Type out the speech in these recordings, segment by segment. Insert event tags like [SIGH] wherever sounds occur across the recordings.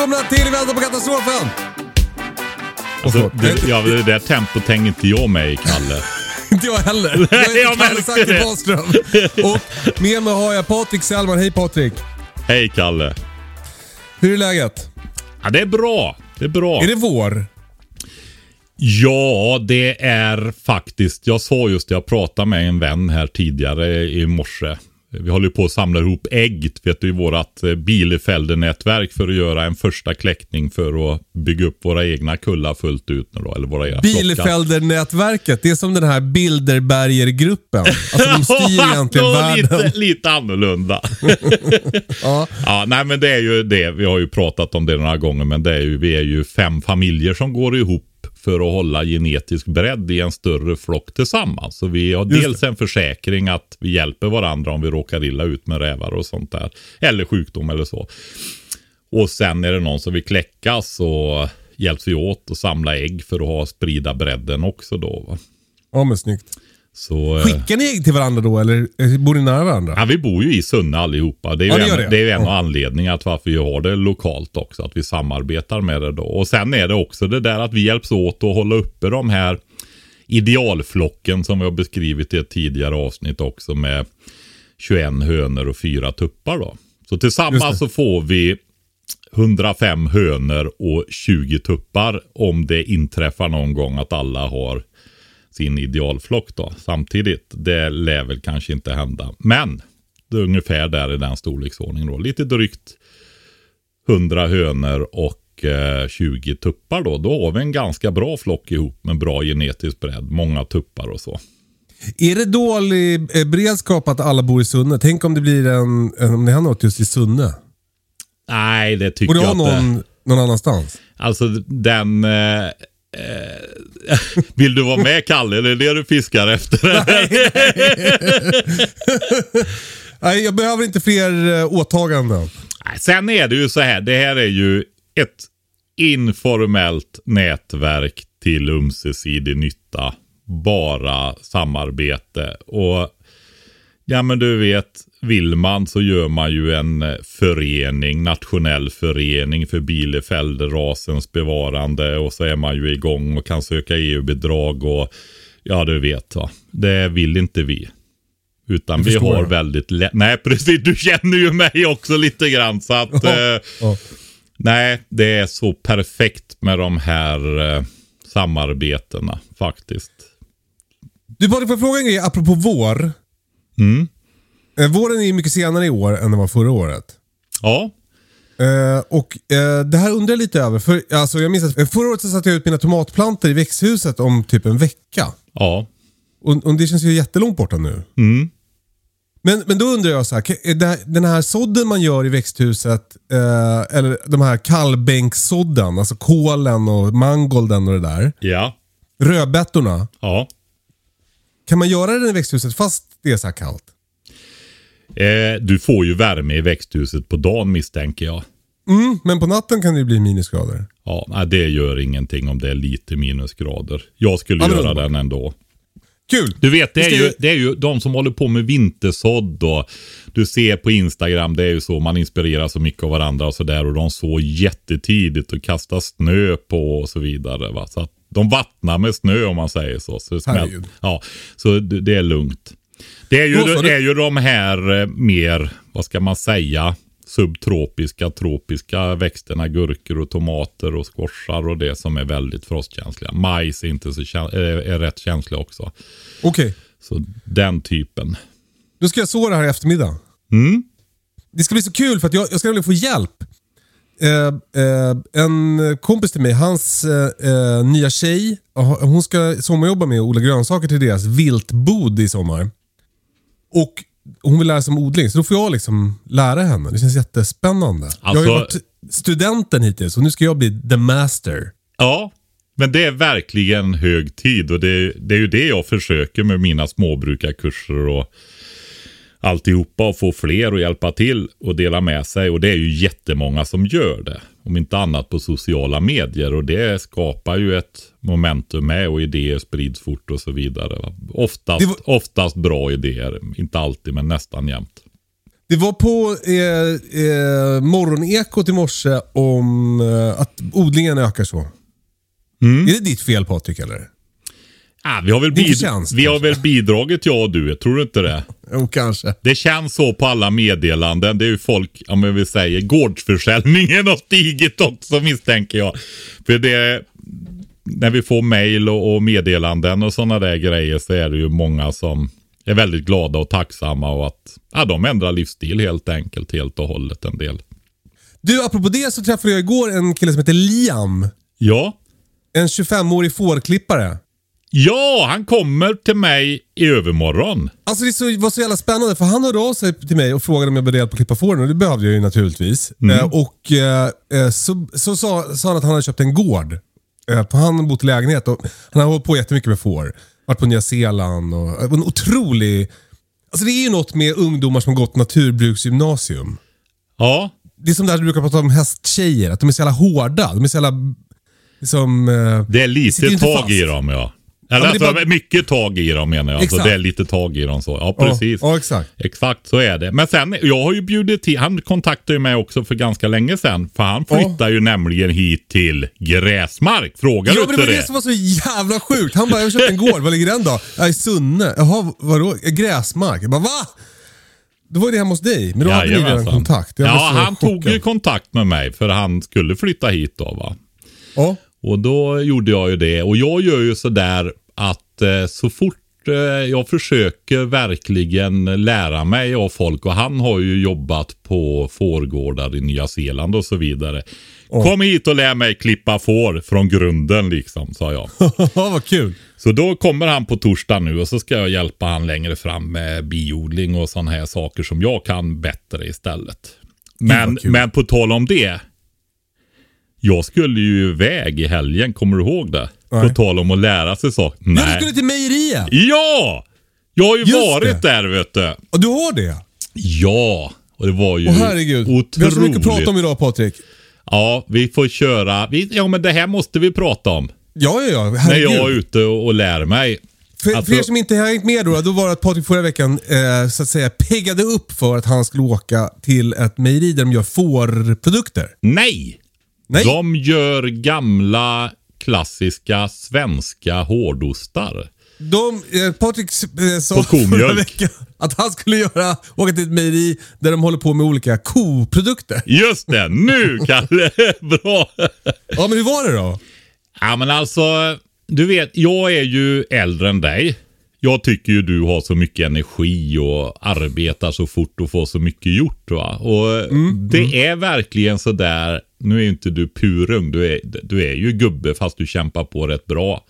Välkomna till Vänta på katastrofen! Alltså, det, ja, det där tempot hänger inte jag med i, Kalle. [LAUGHS] Inte jag heller. Jag heter Kalle Zacke. Wahlström. Och med mig har jag Patrik Sellman. Hej Patrik! Hej Kalle. Hur är läget? Ja, det är bra. Det är bra. Är det vår? Ja, det är faktiskt. Jag sa just det, jag pratade med en vän här tidigare i morse. Vi håller på att samla ihop ägg vet du, i vårt eh, Bielefelder-nätverk för att göra en första kläckning för att bygga upp våra egna kullar fullt ut nu då, eller våra egna flockar. Bielefelder-nätverket. Det är som den här Bilderberger-gruppen. Alltså de [LAUGHS] styr egentligen världen. lite, lite annorlunda. [LAUGHS] Ja. Ja, nej men det är ju det. Vi har ju pratat om det några gånger, men det är ju, vi är ju fem familjer som går ihop för att hålla genetisk bredd i en större flock tillsammans. Så vi har Just dels en försäkring att vi hjälper varandra om vi råkar illa ut med rävar och sånt där. Eller sjukdom eller så. Och sen är det någon som vill kläckas så hjälps vi åt att samla ägg för att ha sprida bredden också då. Va? ja, men snyggt. Så, eh, Skickar ni till varandra då eller eh, bor ni nära varandra? Ja, vi bor ju i Sunne allihopa. Det är ju Ja, gör en, det. det är en Ja. av anledningarna till varför vi har det lokalt också. Att vi samarbetar med det då. Och sen är det också det där att vi hjälps åt att hålla uppe de här idealflocken som vi har beskrivit i ett tidigare avsnitt också med 21 hönor och fyra tuppar då. Så tillsammans det. så får vi 105 hönor och 20 tuppar om det inträffar någon gång att alla har sin idealflock då samtidigt. Det lär väl kanske inte hända. Men det är ungefär där i den storleksordningen då. Lite drygt 100 hönor och eh, 20 tuppar då. Då har vi en ganska bra flock ihop med bra genetisk bredd. Många tuppar och så. Är det dålig eh, beredskap att alla bor i Sunne? Tänk om det blir en, om det händer något just i Sunne. Nej, det tycker Borde jag ha inte. någon någon annanstans? Alltså den... Eh, eh, [LAUGHS] vill du vara med Kalle? Är det det du fiskar efter? [LAUGHS] Nej, jag behöver inte fler eh, åtaganden. Nej, Sen är det ju så här, det här är ju ett informellt nätverk till ömsesidig nytta. Bara samarbete. Och ja men du vet, vill man så gör man ju en eh, förening, nationell förening för Bielefelder-rasens bevarande. Och så är man ju igång och kan söka EU-bidrag och ja du vet va. Det vill inte vi. Utan Jag vi har det. väldigt lätt. Nej precis, du känner ju mig också lite grann. Så att, eh, Ja. nej, det är så perfekt med de här eh, samarbetena faktiskt. Du Patrik, får jag fråga en grej apropå vår? Mm. Eh, våren är ju mycket senare i år än den var förra året. Ja, Eh, och eh, det här undrar jag lite över. För, alltså, jag minns att eh, förra året så satte jag ut mina tomatplantor i växthuset om typ en vecka. ja. Och, och det känns ju jättelångt borta nu. Mm. Men, men då undrar jag så här, den här sådden man gör i växthuset, eh, eller de här kallbänkssådden, alltså kålen och mangolden och det där. Ja, Rödbetorna. ja. Kan man göra den i växthuset fast det är så här kallt? Eh, du får ju värme i växthuset på dagen misstänker jag. Mm, men på natten kan det ju bli minusgrader. Ja, nej, det gör ingenting om det är lite minusgrader. Jag skulle men göra den ändå. Kul! Du vet, det är, ju, det är ju de som håller på med vintersådd och du ser på Instagram, det är ju så, man inspirerar så mycket av varandra och sådär och de sår jättetidigt och kastar snö på och så vidare. Va? Så att de vattnar med snö om man säger så. Så det, smält, ja, så det, det är lugnt. Det är ju, Då det är ju de här eh, mer, vad ska man säga, subtropiska, tropiska växterna, gurkor och tomater och squashar och det som är väldigt frostkänsliga. Majs är, inte så käns- är, är rätt känslig också. Okej, Så den typen. då ska jag så det här i eftermiddag. Mm. Det ska bli så kul för att jag, jag ska nämligen få hjälp. Eh, eh, en kompis till mig, hans eh, eh, nya tjej, eh, hon ska sommarjobba med att odla grönsaker till deras viltbod i sommar. Och hon vill lära sig om odling, så då får jag liksom lära henne. Det känns jättespännande. jag har ju Alltså- varit studenten hittills och nu ska jag bli the master. Ja, men det är verkligen hög tid och det, det är ju det jag försöker med mina småbrukarkurser och alltihopa och få fler att hjälpa till och dela med sig och det är ju jättemånga som gör det. Om inte annat på sociala medier och det skapar ju ett momentum med och idéer sprids fort och så vidare. Oftast, var- oftast bra idéer, inte alltid men nästan jämt. Det var på eh, eh, morgonekot i morse om eh, att odlingen ökar så. Mm. Är det ditt fel Patrik eller? Ah, vi har väl, bid- förtjänst, vi har väl bidragit jag och du, tror du inte det? [LAUGHS] Jo, kanske. Det känns så på alla meddelanden. Det är ju folk, om jag vill säga, gårdsförsäljningen har stigit också misstänker jag. För det, när vi får mail och, och meddelanden och sådana där grejer så är det ju många som är väldigt glada och tacksamma och att ja, de ändrar livsstil helt enkelt, helt och hållet en del. Du, apropå det så träffade jag igår en kille som heter Liam. Ja, En 25-årig fårklippare. Ja, han kommer till mig i övermorgon. Alltså det så, var så jävla spännande för han hörde av sig till mig och frågade om jag behövde hjälp att klippa fåren och det behövde jag ju naturligtvis. Eh, och eh, eh, så, så sa, sa han att han hade köpt en gård. Eh, han har bott i lägenhet och han har hållit på jättemycket med får. Varit på Nya Zeeland och eh, en otrolig... Alltså det är ju något med ungdomar som gått naturbruksgymnasium. Ja, Det är som det här du brukar prata om hästtjejer, att de är så jävla hårda. De är så jävla... Liksom, eh, det är lite tag i dem ja. Eller men det är alltså, bara- mycket tag i dem menar jag. Alltså, Exakt. det är lite tag i dem så. Ja, ja, precis. Ja, exakt. Exakt så är det. Men sen, jag har ju bjudit till, han kontaktade ju mig också för ganska länge sedan. För han flyttar ju nämligen hit till Gräsmark. Frågar Ja, du men det inte var det det? som var så jävla sjukt. Han bara, jag har köpt en gård. Var ligger den då? Ja, i Sunne. Jaha, vadå? Gräsmark? Jag bara, va? Då var det hemma hos dig. Men då hade ni redan kontakt. Ja, han tog chockad. ju kontakt med mig för han skulle flytta hit då va. Ja. Och då gjorde jag ju det. Och jag gör ju sådär att eh, så fort eh, jag försöker verkligen lära mig av folk och han har ju jobbat på fårgårdar i Nya Zeeland och så vidare. Kom hit och lär mig klippa får från grunden liksom, sa jag. [LAUGHS] vad kul. Så då kommer han på torsdag nu och så ska jag hjälpa han längre fram med biodling och sådana här saker som jag kan bättre istället. Men, men på tal om det. Jag skulle ju iväg i helgen, kommer du ihåg det? Nej. På tal om att lära sig saker. Ja, du Nej. skulle till mejeriet. Ja! Jag har ju Just varit det. där vet du. Och du har det? Ja, och det var ju Åh herregud. otroligt. Vi har så mycket att prata om idag Patrik. Ja, vi får köra. Vi, ja, men det här måste vi prata om. Ja, ja, ja. När Herregud. jag är ute och, och lär mig. För, Alltså- för er som inte har hängt med då, då var det att Patrik förra veckan eh, så att säga peggade upp för att han skulle åka till ett mejeri där de gör fårprodukter. Nej! Nej. De gör gamla klassiska svenska hårdostar. De, eh, Patrik eh, sa förra veckan att han skulle göra, åka till ett mejeri där de håller på med olika koprodukter. Just det, nu Kalle! [LAUGHS] Bra! Ja, men hur var det då? Ja men alltså, du vet, jag är ju äldre än dig. Jag tycker ju du har så mycket energi och arbetar så fort och får så mycket gjort. Va? Och det är verkligen så där. Nu är ju inte du purung, du är, du är ju gubbe fast du kämpar på rätt bra.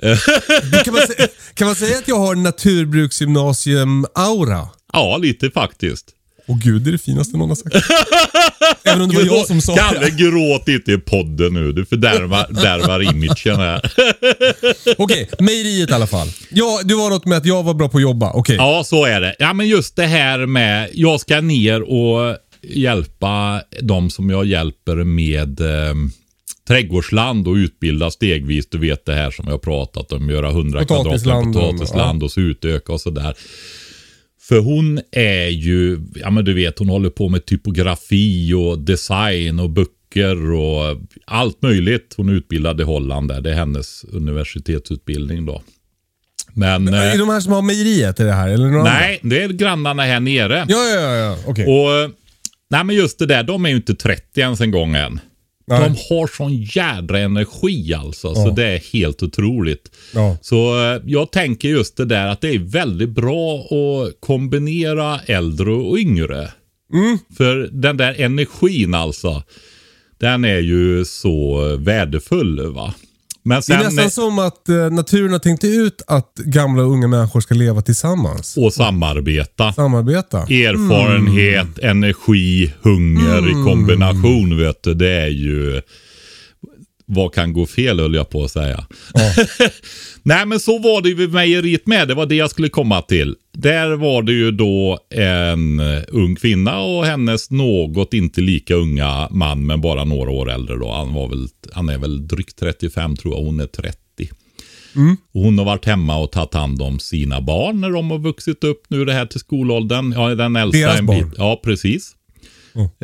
[LAUGHS] Kan man, säga, kan man säga att jag har naturbruksgymnasium-aura? Ja, lite faktiskt. Åh gud, det är det finaste någon har sagt. [LAUGHS] Även om det var jag som sa Kalle, det. gråt inte i podden nu. Du fördärvar därvar imagen här. [LAUGHS] Okej, mejeriet i alla fall. Ja, det var något med att jag var bra på att jobba. Okej. Ja, så är det. Ja, men just det här med, jag ska ner och hjälpa de som jag hjälper med eh, trädgårdsland och utbilda stegvis. Du vet det här som jag pratat om, göra 100 kvadratmeter potatisland och så utöka och sådär. För hon är ju, ja men du vet hon håller på med typografi och design och böcker och allt möjligt. Hon är utbildad i Holland där, det är hennes universitetsutbildning då. Men... Är det eh, de här som har mejeriet? Är det här? Eller nej, det är grannarna här nere. Ja, ja, ja. Okej. Och, nej men just det där, de är ju inte 30 ens en gång än. Nej. De har sån jädra energi alltså, så Ja. det är helt otroligt. Ja. Så eh, jag tänker just det där att det är väldigt bra att kombinera äldre och yngre. Mm. För den där energin alltså, den är ju så värdefull va. Men Det sen, är nästan som att eh, naturen har tänkt ut att gamla och unga människor ska leva tillsammans. och samarbeta. Samarbeta. Erfarenhet, energi, hunger i kombination vet du. Det är ju... Vad kan gå fel höll jag på att säga. [LAUGHS] Nej men så var det ju vid mejeriet med. Det var det jag skulle komma till. Där var det ju då en eh, ung kvinna och hennes något inte lika unga man men bara några år äldre då. Han, var väl, han är väl drygt 35 tror jag. Hon är 30. Och hon har varit hemma och tagit hand om sina barn när de har vuxit upp nu det här till skolåldern. Ja, den äldsta Deras en barn? bit. Ja, precis.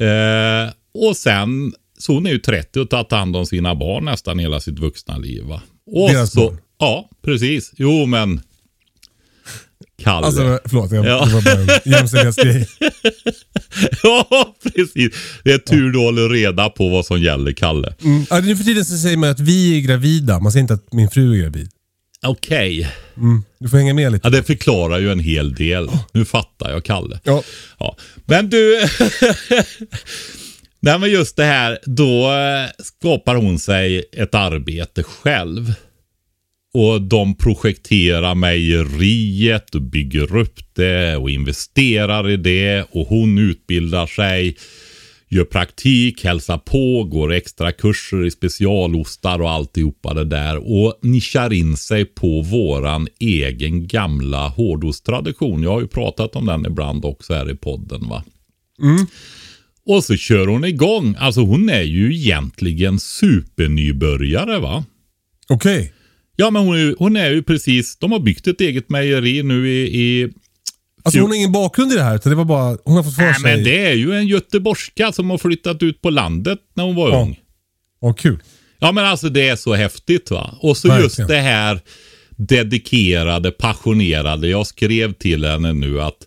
Eh, och sen, så hon är ju 30 och tagit hand om sina barn nästan hela sitt vuxna liv va. Och Deras så, barn? Ja, precis. Jo men. Kalle. Alltså, förlåt. Jag, Ja. Det var bara en jämställdhetsgrej. [LAUGHS] ja, precis. Det är tur du håller reda på vad som gäller Kalle. Mm. Ja, nu för tiden så säger man att vi är gravida. Man säger inte att min fru är gravid. Okej. Du får hänga med lite. Ja, det förklarar ju en hel del. Nu fattar jag Kalle. Ja. Ja. Men du. [LAUGHS] Nej men just det här, då eh, skapar hon sig ett arbete själv. Och de projekterar mejeriet och bygger upp det och investerar i det. Och hon utbildar sig, gör praktik, hälsar på, går extra kurser i specialostar och alltihopa det där. Och nischar in sig på våran egen gamla hårdosttradition. Jag har ju pratat om den ibland också här i podden va. Mm. Och så kör hon igång. Alltså hon är ju egentligen supernybörjare va. Okej. Ja men hon är, ju- hon är ju precis, de har byggt ett eget mejeri nu i... i Alltså hon har ingen bakgrund i det här, utan det var bara, hon har fått för Nej sig. men det är ju en göteborgska som har flyttat ut på landet när hon var Ja. ung. Ja, kul. Ja men alltså det är så häftigt va. Och så just Verkligen. det här dedikerade, passionerade. Jag skrev till henne nu att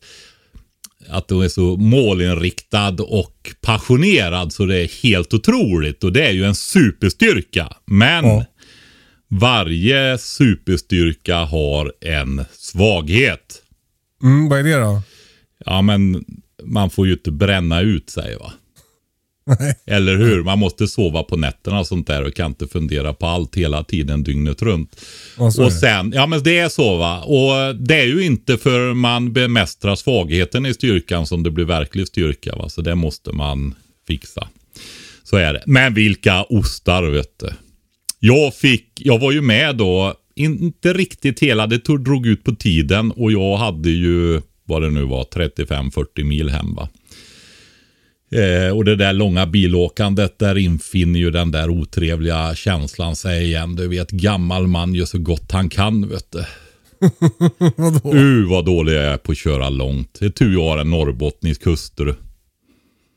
att hon är så målinriktad och passionerad så det är helt otroligt. Och det är ju en superstyrka. Men Ja. varje superstyrka har en svaghet. Mm, vad är det då? Ja men man får ju inte bränna ut sig va. [LAUGHS] Eller hur? Man måste sova på nätterna och sånt där och kan inte fundera på allt hela tiden dygnet runt. Och det. sen, ja men det är så va. Och det är ju inte för man bemästrar svagheten i styrkan som det blir verklig styrka va. Så det måste man fixa. Så är det. Men vilka ostar vet du. Jag fick, jag var ju med då, inte riktigt hela, det tog, drog ut på tiden och jag hade ju, vad det nu var, 35-40 mil hem va. Eh, och det där långa bilåkandet, där infinner ju den där otrevliga känslan sig igen. Du vet, gammal man gör så gott han kan, vet du. [LAUGHS] Vadå? Uh, vad dålig jag är på att köra långt. Det är tur jag har en norrbottnisk hustru.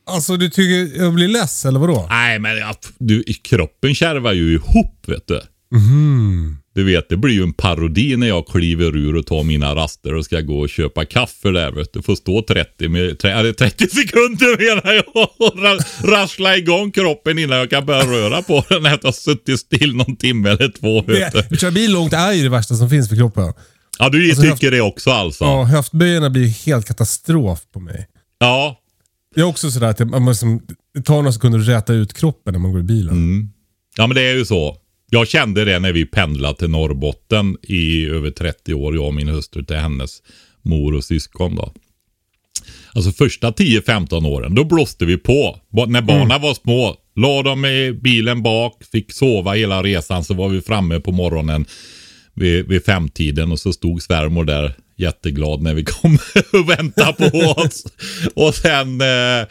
Alltså du tycker jag blir less, eller vadå? Nej, men jag, du, kroppen kärvar ju ihop, vet du. Mhm. Du vet, det blir ju en parodi när jag kliver ur och tar mina raster och ska gå och köpa kaffe där. Vet du. Får stå 30, med, tre, eller 30 [LAUGHS] sekunder menar jag och ra, rassla igång kroppen innan jag kan börja röra på den efter att ha suttit still någon timme eller två. Vet du. Det, köra bil långt är ju det värsta som finns för kroppen. Ja, du Alltså, tycker det också alltså? Ja, höftböjarna blir helt katastrof på mig. Ja, Jag är också sådär att jag, man måste, det tar några sekunder att räta ut kroppen när man går i bilen. Mm. Ja men det är ju så. Jag kände det när vi pendlade till Norrbotten i över 30 år, jag och min hustru till hennes mor och syskon då. Alltså första 10-15 åren, då blåste vi på. Ba- När barnen var små, la dem i bilen bak, fick sova hela resan, så var vi framme på morgonen vid, vid femtiden och så stod svärmor där jätteglad när vi kom [LAUGHS] och väntade på oss. [LAUGHS] Och sen, eh,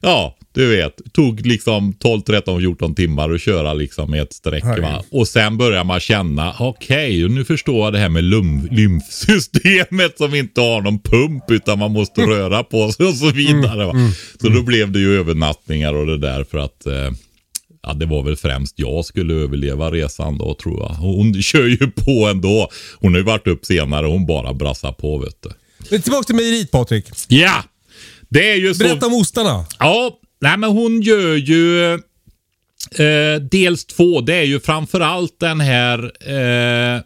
ja, du vet, tog liksom 12, 13, 14 timmar att köra liksom i ett streck. Va? Och sen börjar man känna, okej, nu förstår jag det här med lym- lymfsystemet som inte har någon pump utan man måste röra på sig och så vidare. Va? Så då blev det ju övernattningar och det där för att eh, ja, det var väl främst jag skulle överleva resan då tror jag. Hon kör ju på ändå. Hon har ju varit upp senare och hon bara brassar på vet du. Tillbaka till mejeriet Patrik. Ja! Det är ju så. Berätta om ostarna. Ja, nej men hon gör ju eh, dels två. Det är ju framförallt den här eh,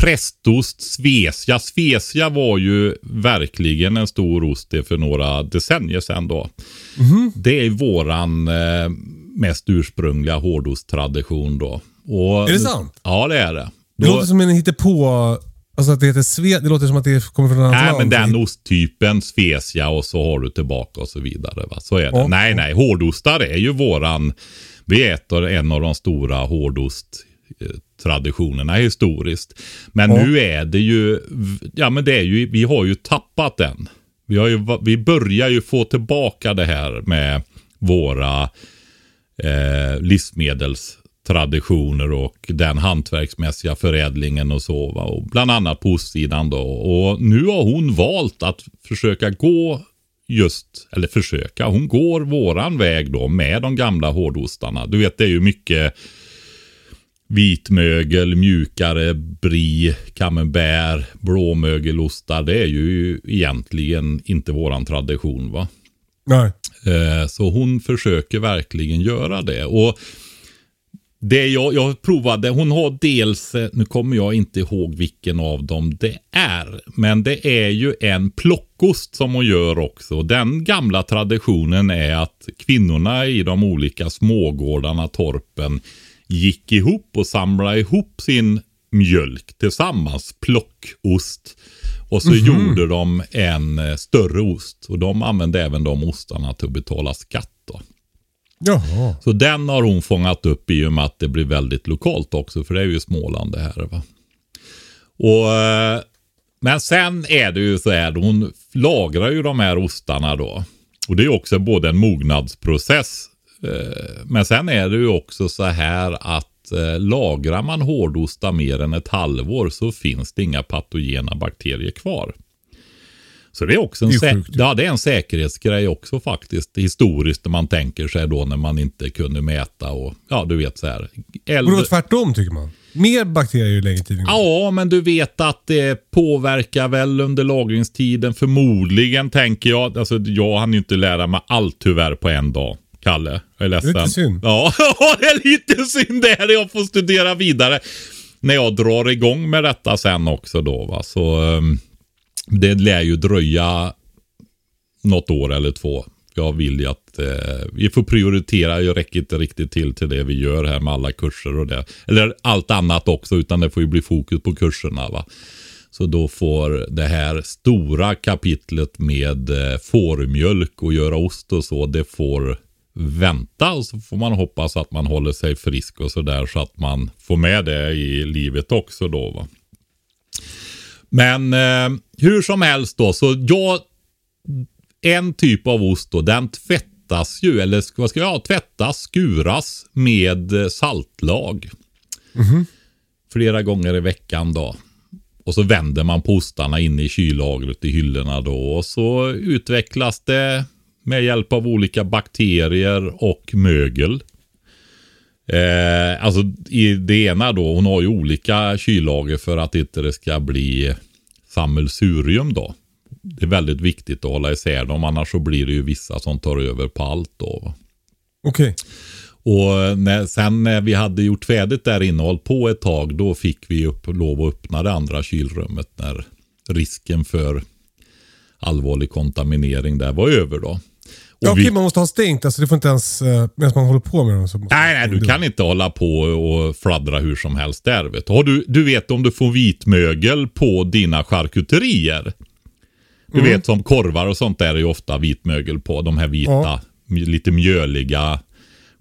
prästost Svesia. Svesia var ju verkligen en stor ost det för några decennier sedan då. Det är våran eh, mest ursprungliga hårdosttradition då. Och, Är det sant? Ja, det är det. Det låter som en hittepå... Alltså att det heter Sve... Det låter som att det kommer från ett annat Nej, land. men den osttypen, specia och så har du tillbaka och så vidare. Va? Så är det. Ja. Nej, nej, hårdostar är ju våran... Vi äter en av de stora hårdosttraditionerna historiskt. Men Ja. nu är det ju... Ja, men det är ju... Vi har ju tappat den. Vi, har ju, vi börjar ju få tillbaka det här med våra eh, livsmedelstraditioner och den hantverksmässiga förädlingen och så. Va? Och bland annat på ostsidan då. Och nu har hon valt att försöka gå just, eller försöka, hon går våran väg då med de gamla hårdostarna. Du vet det är ju mycket vitmögel, mjukare, brie, camembert, blåmögelostar. Det är ju egentligen inte våran tradition va. Nej. Eh, Så hon försöker verkligen göra det. Och det jag, jag provade, hon har dels, eh, nu kommer jag inte ihåg vilken av dem det är, men det är ju en plockost som hon gör också. Den gamla traditionen är att kvinnorna i de olika smågårdarna, torpen, gick ihop och samlade ihop sin mjölk tillsammans, plockost. Och så gjorde de en eh, större ost. Och de använde även de ostarna till att betala skatt. Jaha. Så den har hon fångat upp i och med att det blir väldigt lokalt också. För det är ju Småland det här. Va? Och, eh, men sen är det ju så här. Hon lagrar ju de här ostarna då. Och det är ju också både en mognadsprocess. Eh, men sen är det ju också så här att eh, lagrar man hårdostar mer än ett halvår så finns det inga patogena bakterier kvar. Så det är också en, Det sjukt. ja, det är en säkerhetsgrej också faktiskt. Historiskt när man tänker sig då när man inte kunde mäta och ja, du vet så här. Äldre... då tvärtom tycker man. Mer bakterier ju längre tiden. Ja, men du vet att det påverkar väl under lagringstiden förmodligen tänker jag. Alltså jag hann ju inte lära mig allt tyvärr på en dag. Kalle, jag är ledsen. Det är lite synd. [LAUGHS] Ja, det är lite synd det här. Jag får studera vidare. När jag drar igång med detta sen också då va. Så um, det lär ju dröja något år eller två. Jag vill ju att eh, vi får prioritera. Jag räcker inte riktigt till till det vi gör här med alla kurser och det. Eller allt annat också, utan det får ju bli fokus på kurserna. va. Så då får det här stora kapitlet med eh, fårmjölk och göra ost och så, det får vänta och så får man hoppas att man håller sig frisk och sådär så att man får med det i livet också då. Va? Men eh, hur som helst då, så jag en typ av ost då, den tvättas ju, eller vad ska jag tvättas, skuras med eh, saltlag. Flera gånger i veckan då. Och så vänder man på ostarna inne i kyllagret i hyllorna då. Och så utvecklas det med hjälp av olika bakterier och mögel. Eh, alltså i det ena då, hon har ju olika kyllager för att inte det ska bli sammelsurium då. Det är väldigt viktigt att hålla isär dem, annars så blir det ju vissa som tar över på allt då. Okej. Och när, sen när vi hade gjort färdigt där inne och hållit på ett tag, då fick vi upp, lov att öppna det andra kylrummet när risken för allvarlig kontaminering där var över då. Ja, vi- okej, man måste ha stängt. Alltså det får inte ens... Uh, medan man håller på med dem så måste Nej, nej, du kan inte hålla på och fladdra hur som helst där. Vet du. Har du, du vet om du får vitmögel på dina charkuterier. Du Mm. vet som korvar och sånt där är ju ofta vitmögel på. De här vita, Ja. lite mjöliga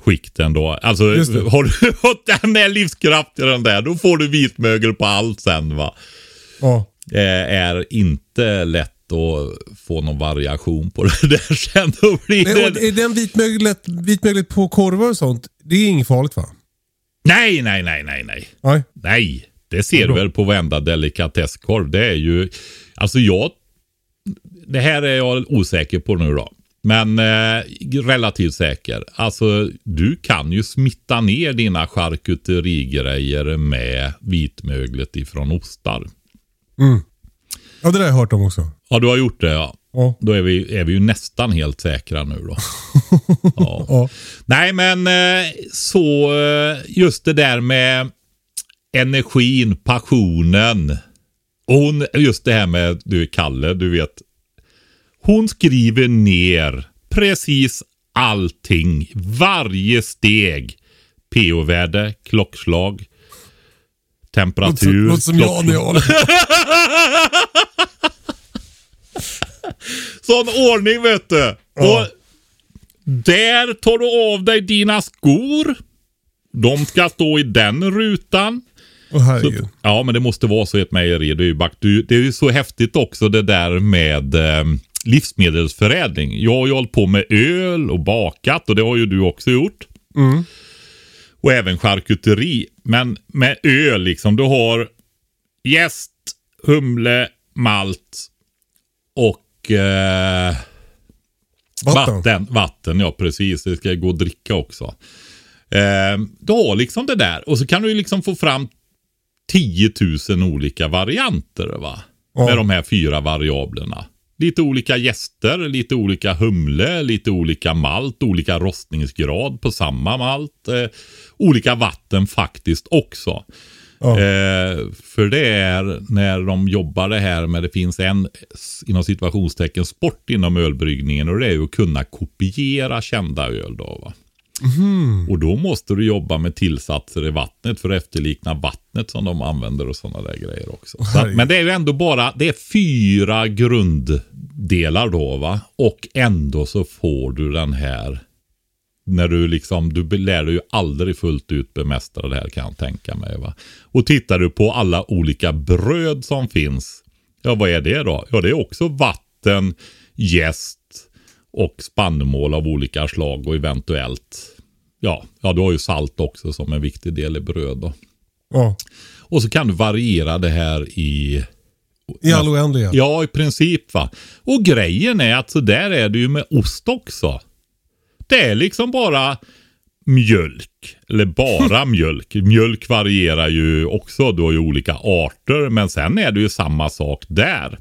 skikten då. Alltså, har du [LAUGHS] fått den är livskraftig den där, då får du vitmögel på allt sen va. Ja. Eh, är inte lätt att få någon variation på [LAUGHS] det där sen. Då blir Men, det... är den vitmöglet, vitmöglet på korvar och sånt, det är inget farligt va? Nej, nej, nej, nej, nej. Nej. Nej, det ser du väl på varenda delikatesskorv. Det är ju, alltså jag, det här är jag osäker på nu då. Men eh, relativt säker. Alltså du kan ju smitta ner dina charkuterigrejer med vitmöglet ifrån ostar. Ja, det där har jag hört om också. Ja, du har gjort det ja. Ja. Då är vi, är vi ju nästan helt säkra nu då. [LAUGHS] ja. Ja. Nej, men eh, så eh, just det där med energin, passionen. Och hon, just det här med, du Kalle, du vet. Hon skriver ner precis allting. Varje steg. pH-värde, klockslag, temperatur. Låter som jag när jag håller på. [LAUGHS] Sån ordning vet du. Och där tar du av dig dina skor. De ska stå i den rutan. Åh herregud. Ja, men det måste vara så i ett mejeri. Det är ju, back, det är ju så häftigt också det där med eh, livsmedelsförädling. Jag har ju hållit på med öl och bakat och det har ju du också gjort. Och även charkuteri. Men med öl liksom, du har jäst, humle, malt och eh, Vatten. Vatten, vatten, ja precis. Det ska gå att dricka också. Eh, du har liksom det där och så kan du ju liksom få fram 10 000 olika varianter va? Ja. Med de här fyra variablerna. Lite olika gäster, lite olika humle, lite olika malt, olika rostningsgrad på samma malt. Eh, olika vatten faktiskt också. Eh, för det är när de jobbar det här med, det finns en inom situationstecken sport inom ölbryggningen och det är ju att kunna kopiera kända öl då va. Och då måste du jobba med tillsatser i vattnet för att efterlikna vattnet som de använder och sådana där grejer också. Så, att- men det är ju ändå bara, det är fyra grunddelar då va. Och ändå så får du den här när du liksom, du lär dig ju aldrig fullt ut bemästra det här kan jag tänka mig. Va? Och tittar du på alla olika bröd som finns. Ja, vad är det då? Ja, det är också vatten, jäst och spannmål av olika slag och eventuellt, ja, ja du har ju salt också som en viktig del i bröd då. Ja. Och så kan du variera det här i I all oändlighet. Ja, i princip va. Och grejen är att så där är det ju med ost också. Det är liksom bara mjölk. Eller bara [LAUGHS] mjölk. Mjölk varierar ju också. Du har ju olika arter. Men sen är det ju samma sak där.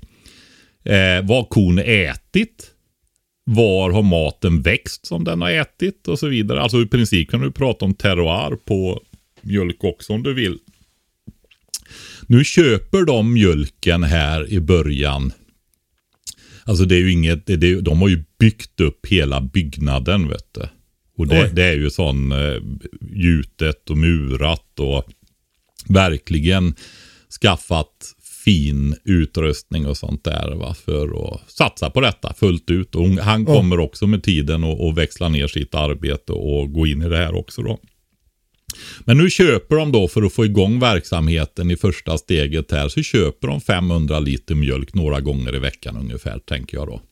Eh, vad kon ätit. Var har maten växt som den har ätit och så vidare. Alltså i princip kan du prata om terroir på mjölk också om du vill. Nu köper de mjölken här i början. Alltså det är ju inget, det, det, de har ju byggt upp hela byggnaden vet du. Och det, det är ju sån eh, gjutet och murat och verkligen skaffat fin utrustning och sånt där va, för att satsa på detta fullt ut. Och hon- han kommer också med tiden och, och växla ner sitt arbete och gå in i det här också då. Men nu köper de då för att få igång verksamheten i första steget här så köper de 500 liter mjölk några gånger i veckan ungefär tänker jag då.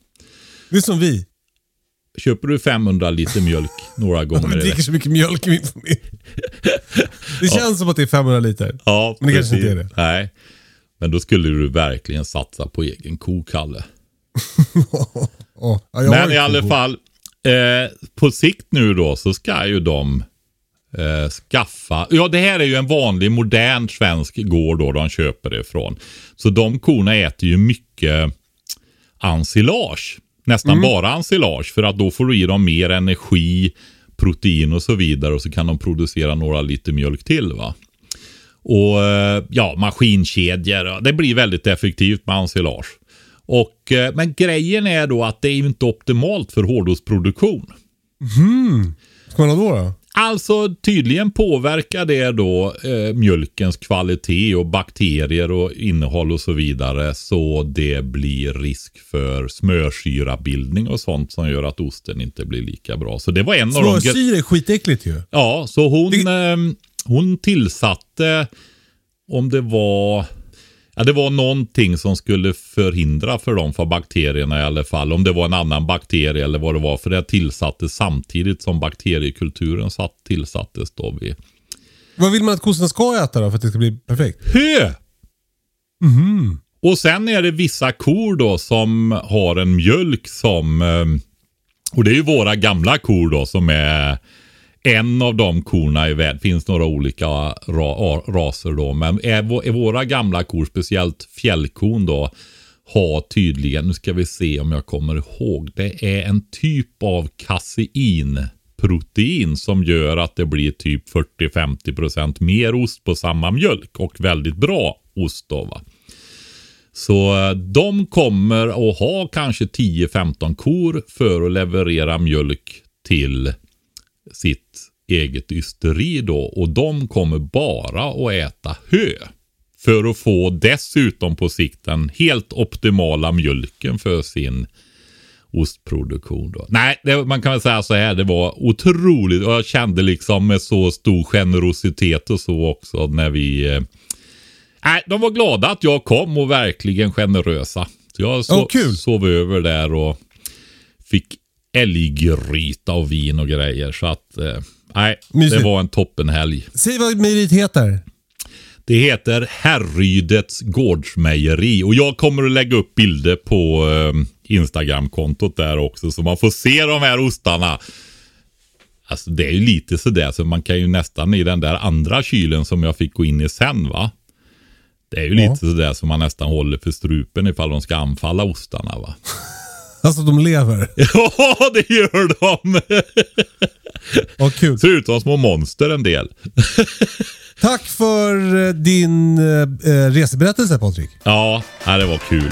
Det är som vi. Köper du 500 liter mjölk några gånger i dricker veckan? så mycket mjölk i min familj. Det känns som att det är 500 liter. Ja, Men det kanske precis. inte är det. Nej, men då skulle du verkligen satsa på egen ko, Kalle. [LAUGHS] Ja, ja, jag har Men i alla fall, eh, på sikt nu då så ska ju de eh, skaffa, ja det här är ju en vanlig modern svensk gård då de köper det ifrån. Så de korna äter ju mycket ensilage. Nästan Mm. bara ensilage för att då får du i dem mer energi, protein och så vidare och så kan de producera några liter mjölk till va. Och eh, ja, maskinkedjor. Det blir väldigt effektivt med ensilage. Och, eh, men grejen är då att det är inte optimalt för hårdostproduktion. Ska man då? då? Alltså tydligen påverkar det då eh, mjölkens kvalitet och bakterier och innehåll och så vidare. Så det blir risk för smörsyrabildning och sånt som gör att osten inte blir lika bra. Så det var en av de... Smörsyra är skitäckligt ju. Ja, så hon, Det- ehm, hon tillsatte, om det var, ja det var någonting som skulle förhindra för dem, för bakterierna i alla fall. Om det var en annan bakterie eller vad det var, för det tillsattes samtidigt som bakteriekulturen satt, tillsattes då vid Vad vill man att kossorna ska äta då för att det ska bli perfekt? hö. Och sen är det vissa kor då som har en mjölk som eh, Och det är ju våra gamla kor då som är en av de korna i världen. finns några olika ra raser då. Men är, är våra gamla kor, speciellt fjällkon då, har tydligen, nu ska vi se om jag kommer ihåg, det är en typ av kaseinprotein som gör att det blir typ 40-50% mer ost på samma mjölk och väldigt bra ost då va. Så eh, de kommer att ha kanske 10-15 kor för att leverera mjölk till sitt eget ysteri då. Och de kommer bara att äta hö. För att få dessutom på sikt den helt optimala mjölken för sin ostproduktion. Då. Nej, det, man kan väl säga så här. Det var otroligt och jag kände liksom med så stor generositet och så också när vi eh, Nej, de var glada att jag kom och verkligen generösa. Så jag so oh, sov över där och fick älggryta och vin och grejer. Så att, eh, nej, det var en toppenhelg. Säg vad mejeriet heter. Det heter Härrydets gårdsmejeri och jag kommer att lägga upp bilder på eh, Instagram-kontot där också så man får se de här ostarna. Alltså det är ju lite sådär så man kan ju nästan i den där andra kylen som jag fick gå in i sen va. Det är ju ja. lite sådär som man nästan håller för strupen ifall de ska anfalla ostarna va. [LAUGHS] Alltså de lever? [LAUGHS] Ja, det gör de. Vad kul. Ser ut som små monster en del. [LAUGHS] Tack för eh, din eh, eh, reseberättelse Patrik. Ja, det var kul.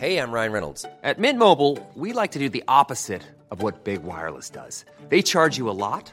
Hej, jag Ryan Reynolds. På Mint Mobile, we like to do the opposite of what Big Wireless. They charge you a lot.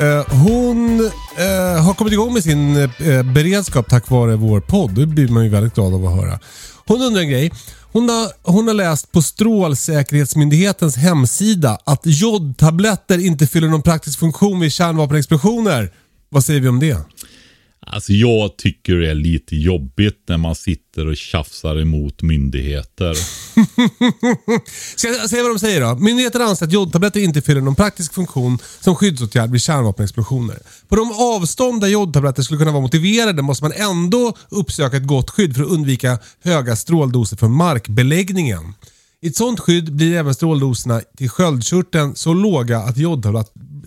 Eh, hon eh, har kommit igång med sin eh, beredskap tack vare vår podd. Det blir man ju väldigt glad av att höra. Hon undrar en grej. Hon har, hon har läst på Strålsäkerhetsmyndighetens hemsida att jodtabletter inte fyller någon praktisk funktion vid kärnvapenexplosioner. Vad säger vi om det? Alltså jag tycker det är lite jobbigt när man sitter och tjafsar emot myndigheter. [LAUGHS] Ska jag säga vad de säger då? Myndigheter anser att jodtabletter inte fyller någon praktisk funktion som skyddsåtgärd vid kärnvapenexplosioner. På de avstånd där jodtabletter skulle kunna vara motiverade måste man ändå uppsöka ett gott skydd för att undvika höga stråldoser från markbeläggningen. I ett sådant skydd blir även stråldoserna till sköldkörteln så låga att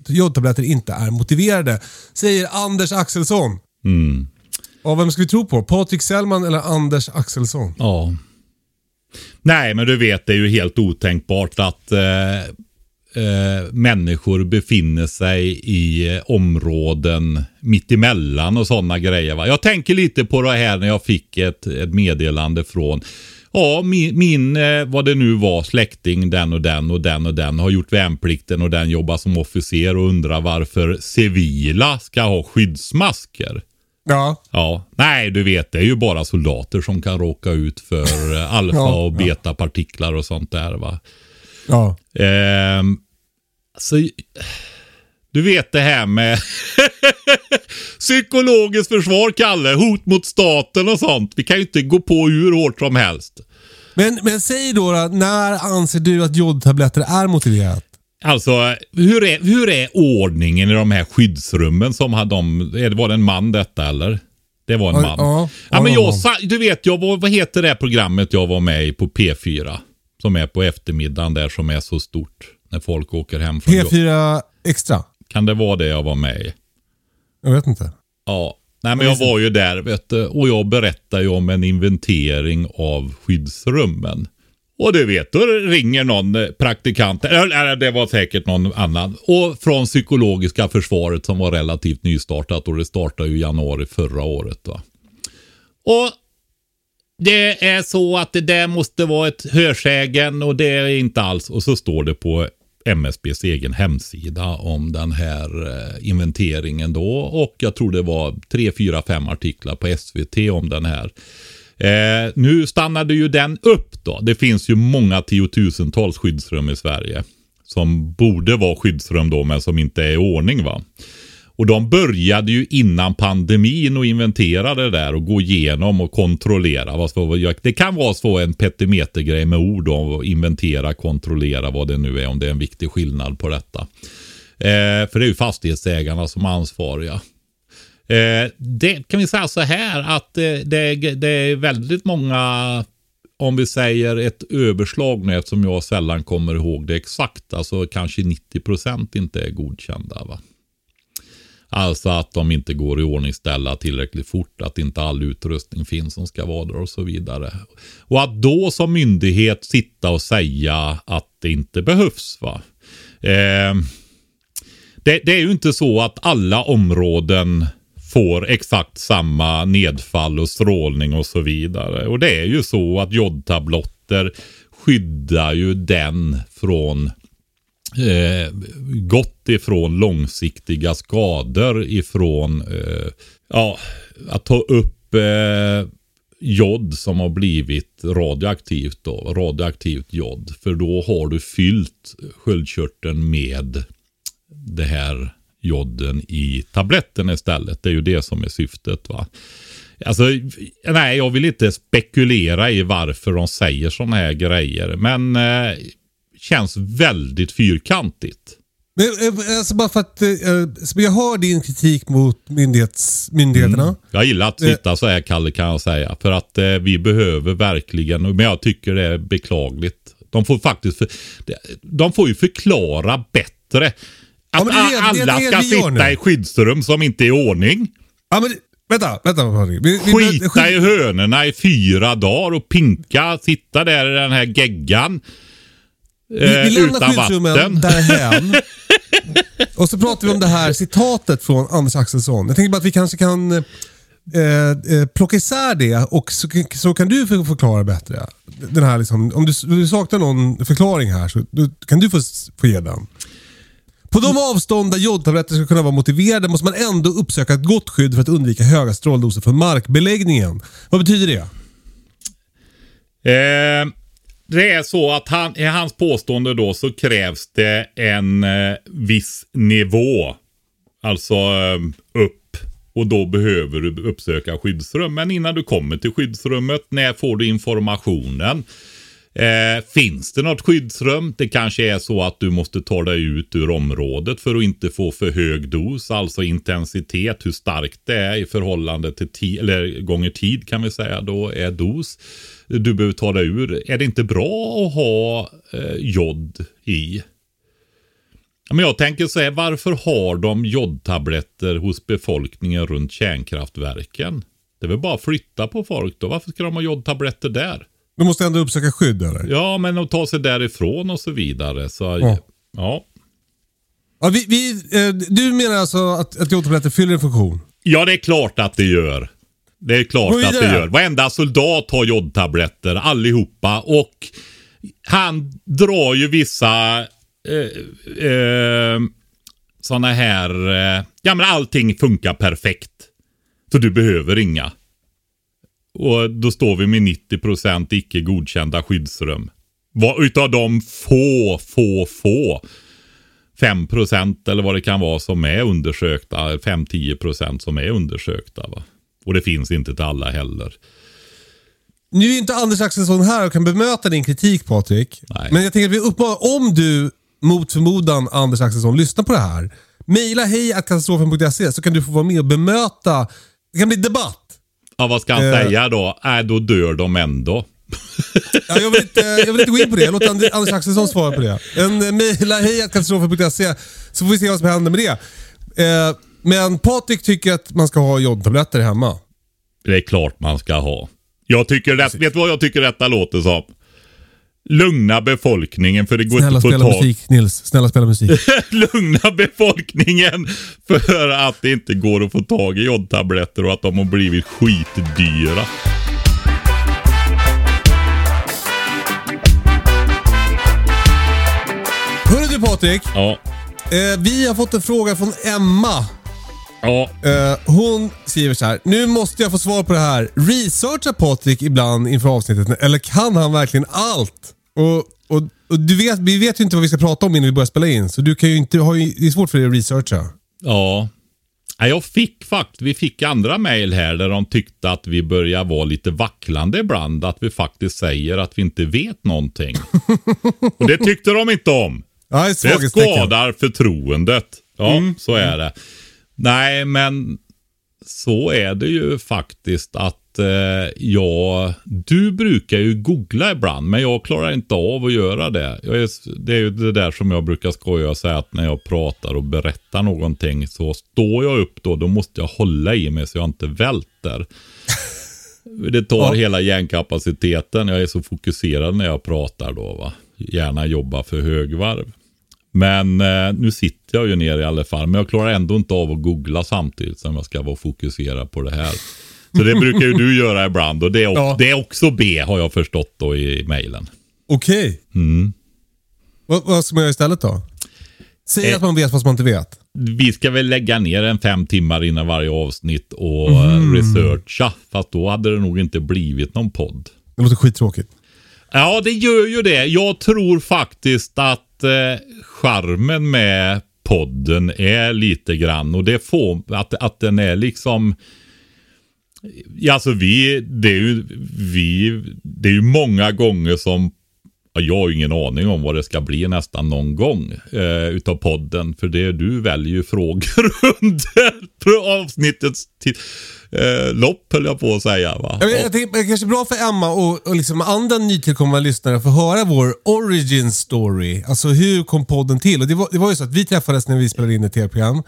jodtabletter inte är motiverade, säger Anders Axelsson, Mm. Ja, vem ska vi tro på? Patrik Sellman eller Anders Axelsson? Ja. Nej, men du vet, det är ju helt otänkbart att eh, eh, människor befinner sig i eh, områden mittemellan och sådana grejer. Va? Jag tänker lite på det här när jag fick ett, ett meddelande från Ja, min, min, vad det nu var, släkting, den och den och den och den har gjort värnplikten och den jobbar som officer och undrar varför civila ska ha skyddsmasker. Ja. Ja. Nej, du vet, det är ju bara soldater som kan råka ut för eh, [LAUGHS] alfa ja, och betapartiklar och sånt där va. Ja. Eh, så, du vet det här med [LAUGHS] psykologiskt försvar, Kalle. Hot mot staten och sånt. Vi kan ju inte gå på hur hårt som helst. Men, men säg då, då när anser du att jodtabletter är motiverat? Alltså, hur är, hur är ordningen i de här skyddsrummen som hade de, var det en man detta eller? Det var en man. ja, Ja, men jag, sa- du vet, jag, var- vad heter det programmet jag var med i på P4? Som är på eftermiddagen där som är så stort. När folk åker hem från jobb. P4 Extra? Kan det vara det jag var med i? Jag vet inte. Ja. Nej, men jag var ju där vet du, och jag berättade ju om en inventering av skyddsrummen. Och du vet, då ringer någon eh, praktikant, eller det var säkert någon annan. Och från psykologiska försvaret som var relativt nystartat och det startade ju i januari förra året. Va? Och det är så att det där måste vara ett hörsägen och det är inte alls. Och så står det på MSBs egen hemsida om den här eh, inventeringen då. Och jag tror det var tre, fyra, fem artiklar på SVT om den här. Eh, nu stannade ju den upp då. Det finns ju många tiotusentals skyddsrum i Sverige. Som borde vara skyddsrum då men som inte är i ordning va. Och de började ju innan pandemin och inventera det där och gå igenom och kontrollera. Vad det kan vara så en petimetergrej med ord om att inventera, kontrollera vad det nu är, om det är en viktig skillnad på detta. Eh, för det är ju fastighetsägarna som är ansvariga. Eh, det kan vi säga så här att det, det, det är väldigt många om vi säger ett överslag nu eftersom jag sällan kommer ihåg det exakt. Alltså kanske 90% inte är godkända. Va? Alltså att de inte går i ordningställa tillräckligt fort, att inte all utrustning finns som ska vara där och så vidare. Och att då som myndighet sitta och säga att det inte behövs. va. Eh, det, det är ju inte så att alla områden får exakt samma nedfall och strålning och så vidare. Och det är ju så att jodtablotter skyddar ju den från eh, gått ifrån långsiktiga skador ifrån eh, ja, att ta upp eh, jod som har blivit radioaktivt då, radioaktivt jod. För då har du fyllt sköldkörteln med det här joden i tabletten istället. Det är ju det som är syftet. va. Alltså, nej, jag vill inte spekulera i varför de säger sådana här grejer. Men eh, känns väldigt fyrkantigt. Men, eh, alltså bara för att eh, så jag hör din kritik mot myndighets, myndigheterna. Mm. Jag gillar att sitta så här Kalle kan jag säga. För att eh, vi behöver verkligen, men jag tycker det är beklagligt. De får faktiskt, för, de får ju förklara bättre. Ja, Att men det är det- det alla ska vi sitta nu. i skyddsrum som inte är i ordning. Ja, men, vänta, vänta. Vi, vi, Skita skit- i hönorna i fyra dagar och pinka, sitta där i den här geggan. Vi, eh, vi lämnar utan skyddsrummen vatten. därhän. [LAUGHS] och så pratar vi om det här citatet från Anders Axelsson. Jag tänker bara att vi kanske kan eh, eh, plocka isär det och så, så kan du förklara bättre. Den här liksom, om du, du saknar någon förklaring här så du, kan du få, få ge den. På de avstånd där jodtabletter ska kunna vara motiverade måste man ändå uppsöka ett gott skydd för att undvika höga stråldoser från markbeläggningen. Vad betyder det? Eh, det är så att han, i hans påstående då så krävs det en eh, viss nivå. Alltså eh, upp. Och då behöver du uppsöka skyddsrum. Men innan du kommer till skyddsrummet, när får du informationen? Eh, finns det något skyddsrum? Det kanske är så att du måste ta dig ut ur området för att inte få för hög dos, alltså intensitet, hur starkt det är i förhållande till tid, eller gånger tid kan vi säga då är dos. Du behöver ta dig ur. Är det inte bra att ha eh, jod i? Men jag tänker så här, varför har de jodtabletter hos befolkningen runt kärnkraftverken? Det är väl bara att flytta på folk då. Varför ska de ha jodtabletter där? Du måste ändå uppsöka skydd eller? Ja, men att ta sig därifrån och så vidare. Så, Ja. ja. Ja, vi, vi, eh, du menar alltså att, att jodtabletter fyller en funktion? Ja, det är klart att det gör. Det är klart att det gör. Varenda soldat har jodtabletter, allihopa. Och han drar ju vissa eh, eh, sådana här... Eh, ja, men allting funkar perfekt. Så du behöver inga. Och då står vi med 90% icke godkända skyddsrum. Vad utav de få, få, få 5% eller vad det kan vara som är undersökta, 5-10% som är undersökta. Va? Och det finns inte till alla heller. Nu är inte Anders Axelsson här och kan bemöta din kritik Patrik. Nej. Men jag tänker att vi uppmanar, om du mot förmodan Anders Axelsson lyssnar på det här. Mejla hej så kan du få vara med och bemöta. Det kan bli debatt. Ja, vad ska han Eh. säga då? Nej, då dör de ändå. Ja, jag, vill inte, jag vill inte gå in på det. Låt And- Anders Axelsson svara på det. En eh, mejla hejkatastrofen.se så får vi se vad som händer med det. Eh, men Patrik tycker att man ska ha jodtabletter hemma. Det är klart man ska ha. Jag tycker det, vet du vad jag tycker detta låter som? Lugna befolkningen för det går Snälla inte att få spela tag... musik Nils. Snälla spela musik. [LAUGHS] Lugna befolkningen för att det inte går att få tag i jodtabletter och att de har blivit skitdyra. Hörru du Patrik. Ja. Eh, vi har fått en fråga från Emma. Ja, Eh, hon skriver så här. Nu måste jag få svar på det här. Researchar Patrik ibland inför avsnittet eller kan han verkligen allt? Och, och, och du vet, vi vet ju inte vad vi ska prata om innan vi börjar spela in. Så du kan ju inte, har ju, det är svårt för dig att researcha. ja. Jag fick faktiskt, vi fick andra mejl här där de tyckte att vi börjar vara lite vacklande ibland. Att vi faktiskt säger att vi inte vet någonting. [LAUGHS] Och det tyckte de inte om. Ja, det Det skadar förtroendet. Ja, så är det. Nej, men så är det ju faktiskt att eh, jag... Du brukar ju googla ibland, men jag klarar inte av att göra det. Är, det är ju det där som jag brukar skoja och säga att när jag pratar och berättar någonting så står jag upp då, då måste jag hålla i mig så jag inte välter. [LAUGHS] Det tar Ja. hela hjärnkapaciteten. Jag är så fokuserad när jag pratar då. Va? Gärna jobba för högvarv. Men eh, nu sitter jag ju ner i alla fall. Men jag klarar ändå inte av att googla samtidigt som jag ska vara fokuserad på det här. Så det brukar ju du göra ibland. Och det är, Ja. det är också B har jag förstått då i mejlen. Okej. Mm. Vad, ska man göra istället då? Säg Eh. att man vet fast man inte vet. Vi ska väl lägga ner en fem timmar innan varje avsnitt och eh, researcha. Fast då hade det nog inte blivit någon podd. Det låter skittråkigt. Ja, det gör ju det. Jag tror faktiskt att eh, charmen med podden är lite grann och det får att, att den är liksom Ja, alltså vi, det är ju, vi, det är ju många gånger som ja, jag har ju ingen aning om vad det ska bli nästan någon gång eh, utav podden. För det du väljer ju frågor [LAUGHS] under avsnittets ti- eh, lopp höll jag på att säga. Va? Jag, jag tänker, det kanske är bra för Emma och, och liksom andra nytillkomna lyssnare att få höra vår origin story. Alltså hur kom podden till? Och det, var, det var ju så att vi träffades när vi spelade in ett tv-program.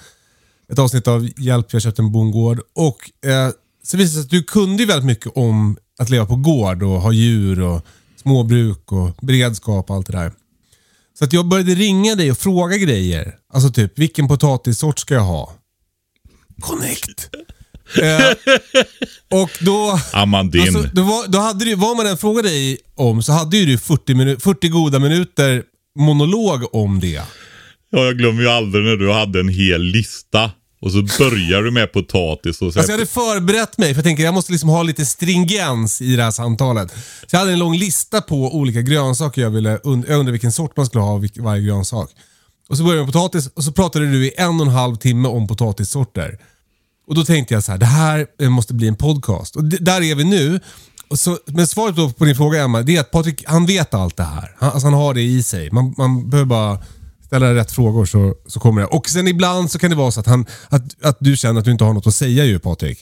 Ett avsnitt av Hjälp, jag köpte en bondgård. Och eh, så visade det sig att du kunde ju väldigt mycket om att leva på gård och ha djur och småbruk och beredskap och allt det där. Så att jag började ringa dig och fråga grejer. Alltså typ, vilken potatissort ska jag ha? Connect. eh, och då... Amandin. Alltså, då, var, då hade du, vad man än frågade dig om så hade ju du 40, minu, 40 goda minuter monolog om det. Ja, jag glömmer ju aldrig när du hade en hel lista. Och så börjar du med potatis och så Alltså jag hade förberett mig för jag tänker jag måste liksom ha lite stringens i det här samtalet. Så jag hade en lång lista på olika grönsaker jag ville, und- jag undrade vilken sort man skulle ha av varje grönsak. Och så började jag med potatis och så pratade du i en och en halv timme om potatissorter. Och då tänkte jag så här, det här eh, måste bli en podcast. Och där är vi nu. Och så, men svaret då på din fråga Emma, det är att Patrik, han vet allt det här. Han, alltså han har det i sig. Man, man behöver bara ställa rätt frågor så, så kommer det. Och sen ibland så kan det vara så att, han, att, att du känner att du inte har något att säga ju Patrik.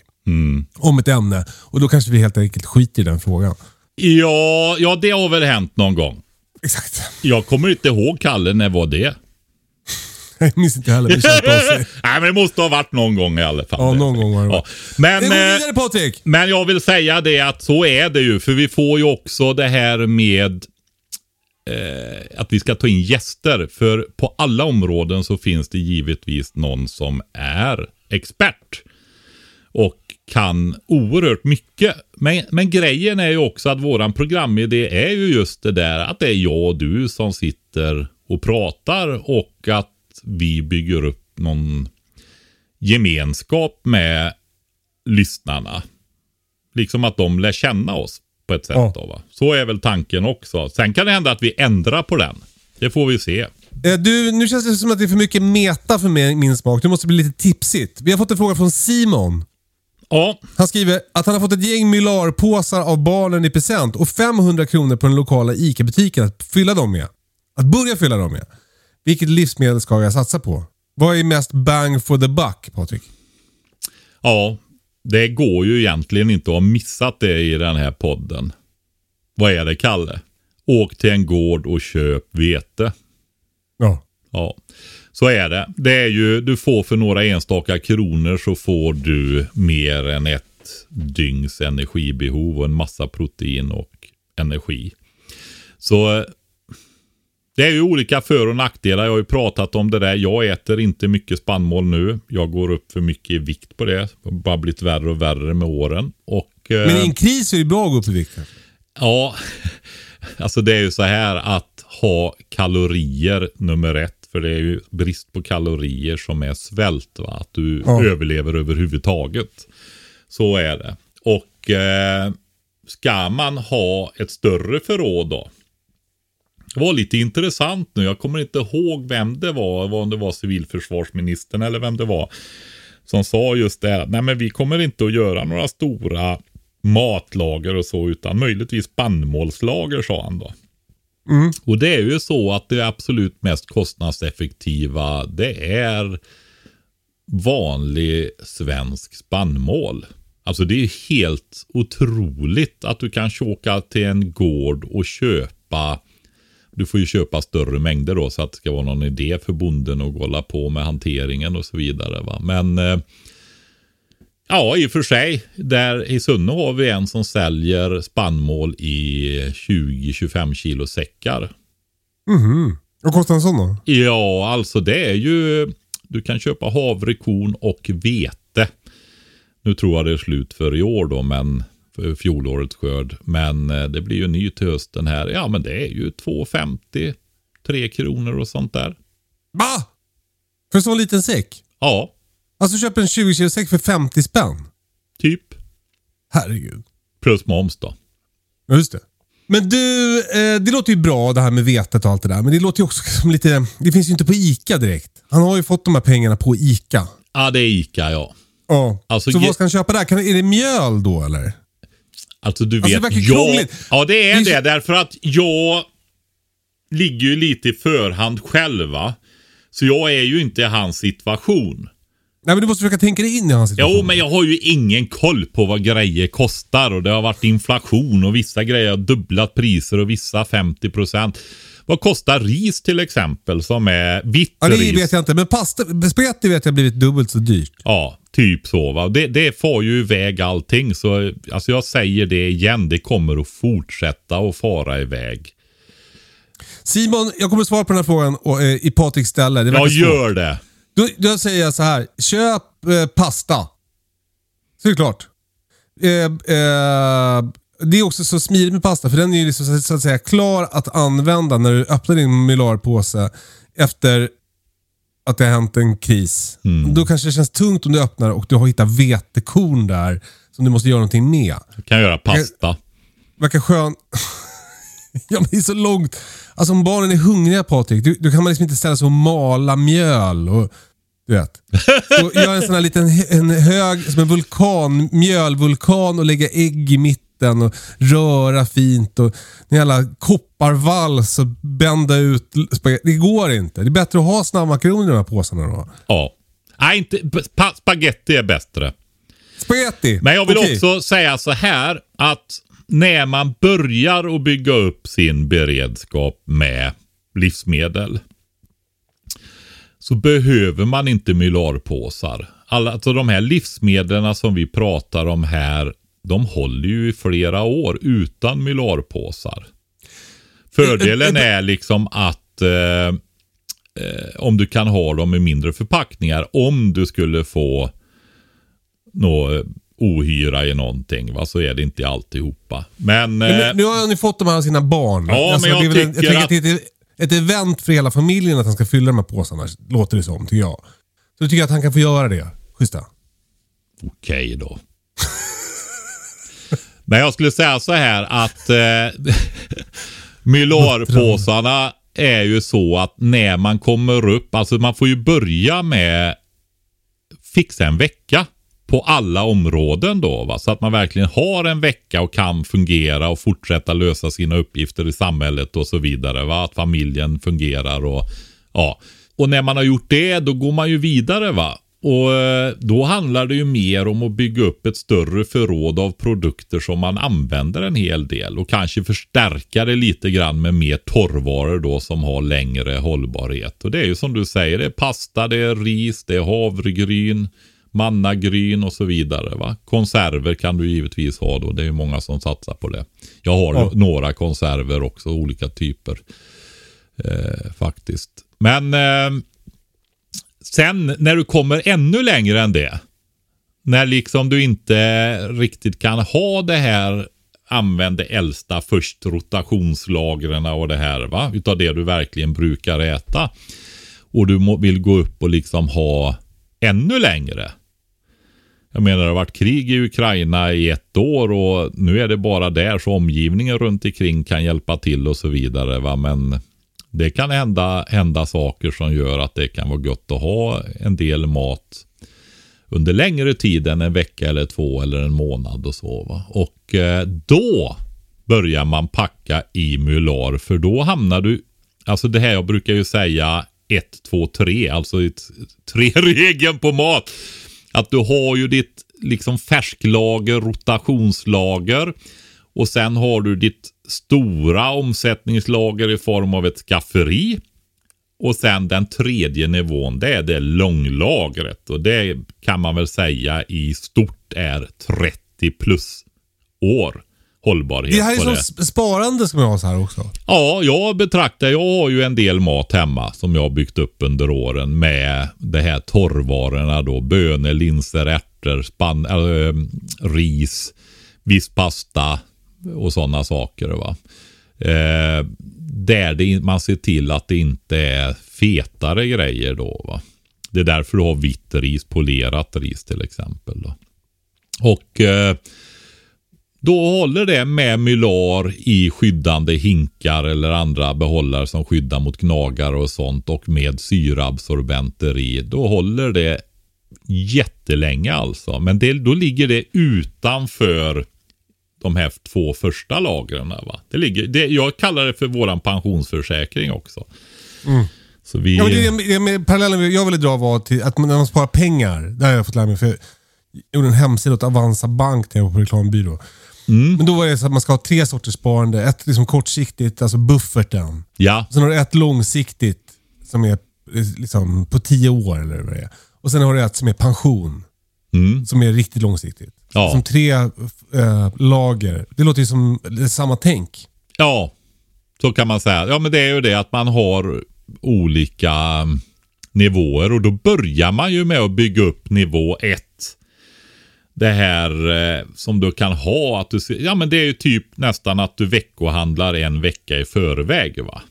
Om ett ämne. Och då kanske vi helt enkelt skiter i den frågan. Ja, ja, det har väl hänt någon gång. Exakt. Jag kommer inte ihåg Kalle, när var det? [LAUGHS] Jag minns inte heller. [LAUGHS] Nej, men det måste ha varit någon gång i alla fall. Ja, någon gång har det Ja. Men, Det går eh, vidare Patrik! men jag vill säga det att så är det ju. För vi får ju också det här med eh, att vi ska ta in gäster. För på alla områden så finns det givetvis någon som är expert. Och kan oerhört mycket. Men, men grejen är ju också att våran programidé är ju just det där att det är jag och du som sitter och pratar och att vi bygger upp någon gemenskap med lyssnarna. Liksom att de lär känna oss på ett sätt. Ja. Då, va? Så är väl tanken också. Sen kan det hända att vi ändrar på den. Det får vi se. Eh, Du, nu känns det som att det är för mycket meta för min, min smak. Det måste bli lite tipsigt. Vi har fått en fråga från Simon. Ja, Han skriver att han har fått ett gäng Mylar-påsar av barnen i present och 500 kronor på den lokala ICA-butiken att fylla dem med. Att börja fylla dem med. Vilket livsmedel ska jag satsa på? Vad är mest bang for the buck, Patrik? ja. Det går ju egentligen inte att ha missat det i den här podden. Vad är det, Kalle? Åk till en gård och köp vete. Ja. Ja, så är det. Det är ju, du får för några enstaka kronor så får du mer än ett dygns energibehov och en massa protein och energi. Så det är ju olika för och nackdelar. Jag har ju pratat om det där. Jag äter inte mycket spannmål nu. Jag går upp för mycket i vikt på det. Det har bara blivit värre och värre med åren. Och, Men i eh, en kris är det bra att gå upp i vikt. Ja, [LAUGHS] alltså det är ju så här att ha kalorier nummer ett. För det är ju brist på kalorier som är svält. Va? Att du Ja. överlever överhuvudtaget. Så är det. Och eh, ska man ha ett större förråd då. Var lite intressant nu. Jag kommer inte ihåg vem det var. Om det var civilförsvarsministern eller vem det var. Som sa just det. Nej men vi kommer inte att göra några stora matlager och så. Utan möjligtvis spannmålslager sa han då. Och det är ju så att det absolut mest kostnadseffektiva det är vanlig svensk spannmål. Alltså det är helt otroligt att du kan åka till en gård och köpa du får ju köpa större mängder då så att det ska vara någon idé för bonden att hålla på med hanteringen och så vidare. Va? Men eh, ja, i och för sig. Där i Sunne har vi en som säljer spannmål i 20-25 kilo säckar. Mhm. Vad kostar en sån då? Ja, alltså det är ju... Du kan köpa havre, korn och vete. Nu tror jag det är slut för i år då, men fjolårets skörd. Men eh, det blir ju ny till hösten här. Ja, men det är ju 2,50, 3 kronor och sånt där. Va? För en sån liten säck? Ja, Alltså köper en 20 kilo säck för 50 spänn? typ. Herregud. Plus moms då. Ja, just det. Men du, eh, det låter ju bra det här med vetet och allt det där. Men det låter ju också [LAUGHS] som lite... Det finns ju inte på ICA direkt. Han har ju fått de här pengarna på ICA. Ja, det är Ica ja. Ja. Alltså, så vad ska han köpa där? Kan, är det mjöl då eller? Alltså du Alltså, det vet, jag, krångligt. ja det är Det är det, därför att jag ligger ju lite i förhand själv va. Så jag är ju inte i hans situation. Nej men du måste försöka tänka dig in i hans situation. Jo, men jag har ju ingen koll på vad grejer kostar och det har varit inflation och vissa grejer har dubblat priser och vissa 50%. Vad kostar ris till exempel som är vitt Ja, det ris? vet jag inte. Men pasta, spagetti vet jag har blivit dubbelt så dyrt. Ja, typ så va. Det, det får ju iväg allting. Så alltså jag säger det igen, det kommer att fortsätta att fara iväg. Simon, jag kommer svara på den här frågan och, eh, i Patriks ställe. Det Ja, verkar svårt. gör det. Då, då säger jag så här. Köp eh, pasta. Så är det klart. Eh, eh, det är också så smidigt med pasta för den är ju liksom, så att säga klar att använda när du öppnar din Mylar-påse efter att det har hänt en kris. Då kanske det känns tungt om du öppnar och du har hittat vetekorn där som du måste göra någonting med. Jag kan göra pasta. Verkar skön. [LAUGHS] ja men det är så långt. Alltså om barnen är hungriga Patrik, då kan man liksom inte ställa sig och mala mjöl och du vet. Så [LAUGHS] gör en sån här liten en hög, som en vulkan, mjölvulkan och lägga ägg i mitten och röra fint och en jävla kopparvals och bända ut spagetti. Det går inte. Det är bättre att ha snabbmakaroner i de här påsarna då. Ja. Nej, inte, pa, spaghetti är bättre. Spagetti! Men jag vill Okej. också säga så här att när man börjar att bygga upp sin beredskap med livsmedel så behöver man inte mylarpåsar. Alla, alltså de här livsmedlen som vi pratar om här, de håller ju i flera år utan mylarpåsar. Fördelen är liksom att eh, eh, om du kan ha dem i mindre förpackningar, om du skulle få nå ohyra i någonting, va, så är det inte alltihopa. Men, Men eh, nu, nu har ni fått de här av sina barn. Ja, men jag det är väl tycker jag att- det är ett event för hela familjen att han ska fylla de här påsarna, låter det som, tycker jag. Så då tycker jag att han kan få göra det. Schyssta. okej då. Men jag skulle säga så här att eh, [LAUGHS] Mylarpåsarna är ju så att när man kommer upp, alltså man får ju börja med fixa en vecka på alla områden då. Va? Så att man verkligen har en vecka och kan fungera och fortsätta lösa sina uppgifter i samhället och så vidare. Va? Att familjen fungerar och ja. Och när man har gjort det, då går man ju vidare va och eh, då handlar det ju mer om att bygga upp ett större förråd av produkter som man använder en hel del och kanske förstärka det lite grann med mer torrvaror då som har längre hållbarhet. Och det är ju som du säger, det är pasta, det är ris, det är havregryn, mannagryn och så vidare. Va? Konserver kan du givetvis ha då. Det är ju många som satsar på det. Jag har Ja. några konserver också, olika typer. Eh, faktiskt. Men eh, sen när du kommer ännu längre än det. När liksom du inte riktigt kan ha det här använd det äldsta först rotationslagren och det här va. Utav det du verkligen brukar äta. Och du må, vill gå upp och liksom ha ännu längre. Jag menar det har varit krig i Ukraina i ett år och nu är det bara där så omgivningen runt omkring kan hjälpa till och så vidare. Va? Men det kan hända, hända saker som gör att det kan vara gott att ha en del mat under längre tid än en vecka eller två eller en månad och så. Va? Och eh, då börjar man packa i mular för då hamnar du, alltså det här jag brukar ju säga 1, 2, 3, alltså ett, tre [LAUGHS] regeln på mat. Att du har ju ditt liksom färsklager, rotationslager och sen har du ditt stora omsättningslager i form av ett skafferi. Och sen den tredje nivån, det är det långlagret. Och det kan man väl säga i stort är 30 plus år hållbarhet Det här är som det. sparande ska man ha så här också. Ja, jag betraktar, jag har ju en del mat hemma som jag har byggt upp under åren med det här torrvarorna då. Bönor, linser, ärtor, spann, äh, ris, viss pasta och sådana saker. Va? Eh, där det, man ser till att det inte är fetare grejer då. Va? Det är därför du har vitt ris, polerat ris till exempel. Då. Och eh, då håller det med mylar i skyddande hinkar eller andra behållare som skyddar mot gnagare och sånt och med syraabsorbenter i. Då håller det jättelänge alltså. Men det, då ligger det utanför de här två första lagren. Va? Det ligger, det, jag kallar det för våran pensionsförsäkring också. Så vi, Ja, det, det, med, parallellen jag ville dra var till att när man sparar pengar. Det har jag fått lära mig. För jag gjorde en hemsida åt Avanza Bank när jag var på reklambyrå. Men då var det så att man ska ha tre sorters sparande. Ett liksom kortsiktigt, alltså bufferten. ja, Sen har du ett långsiktigt som är eh, liksom på tio år eller vad det är. Och sen har du ett som är pension. Mm. Som är riktigt långsiktigt. Ja. Som tre eh, lager. Det låter ju som samma tänk. Ja, så kan man säga. Ja, men det är ju det att man har olika mm, nivåer och då börjar man ju med att bygga upp nivå 1. Det här eh, som du kan ha, att du ja men det är ju typ nästan att du veckohandlar en vecka i förväg va.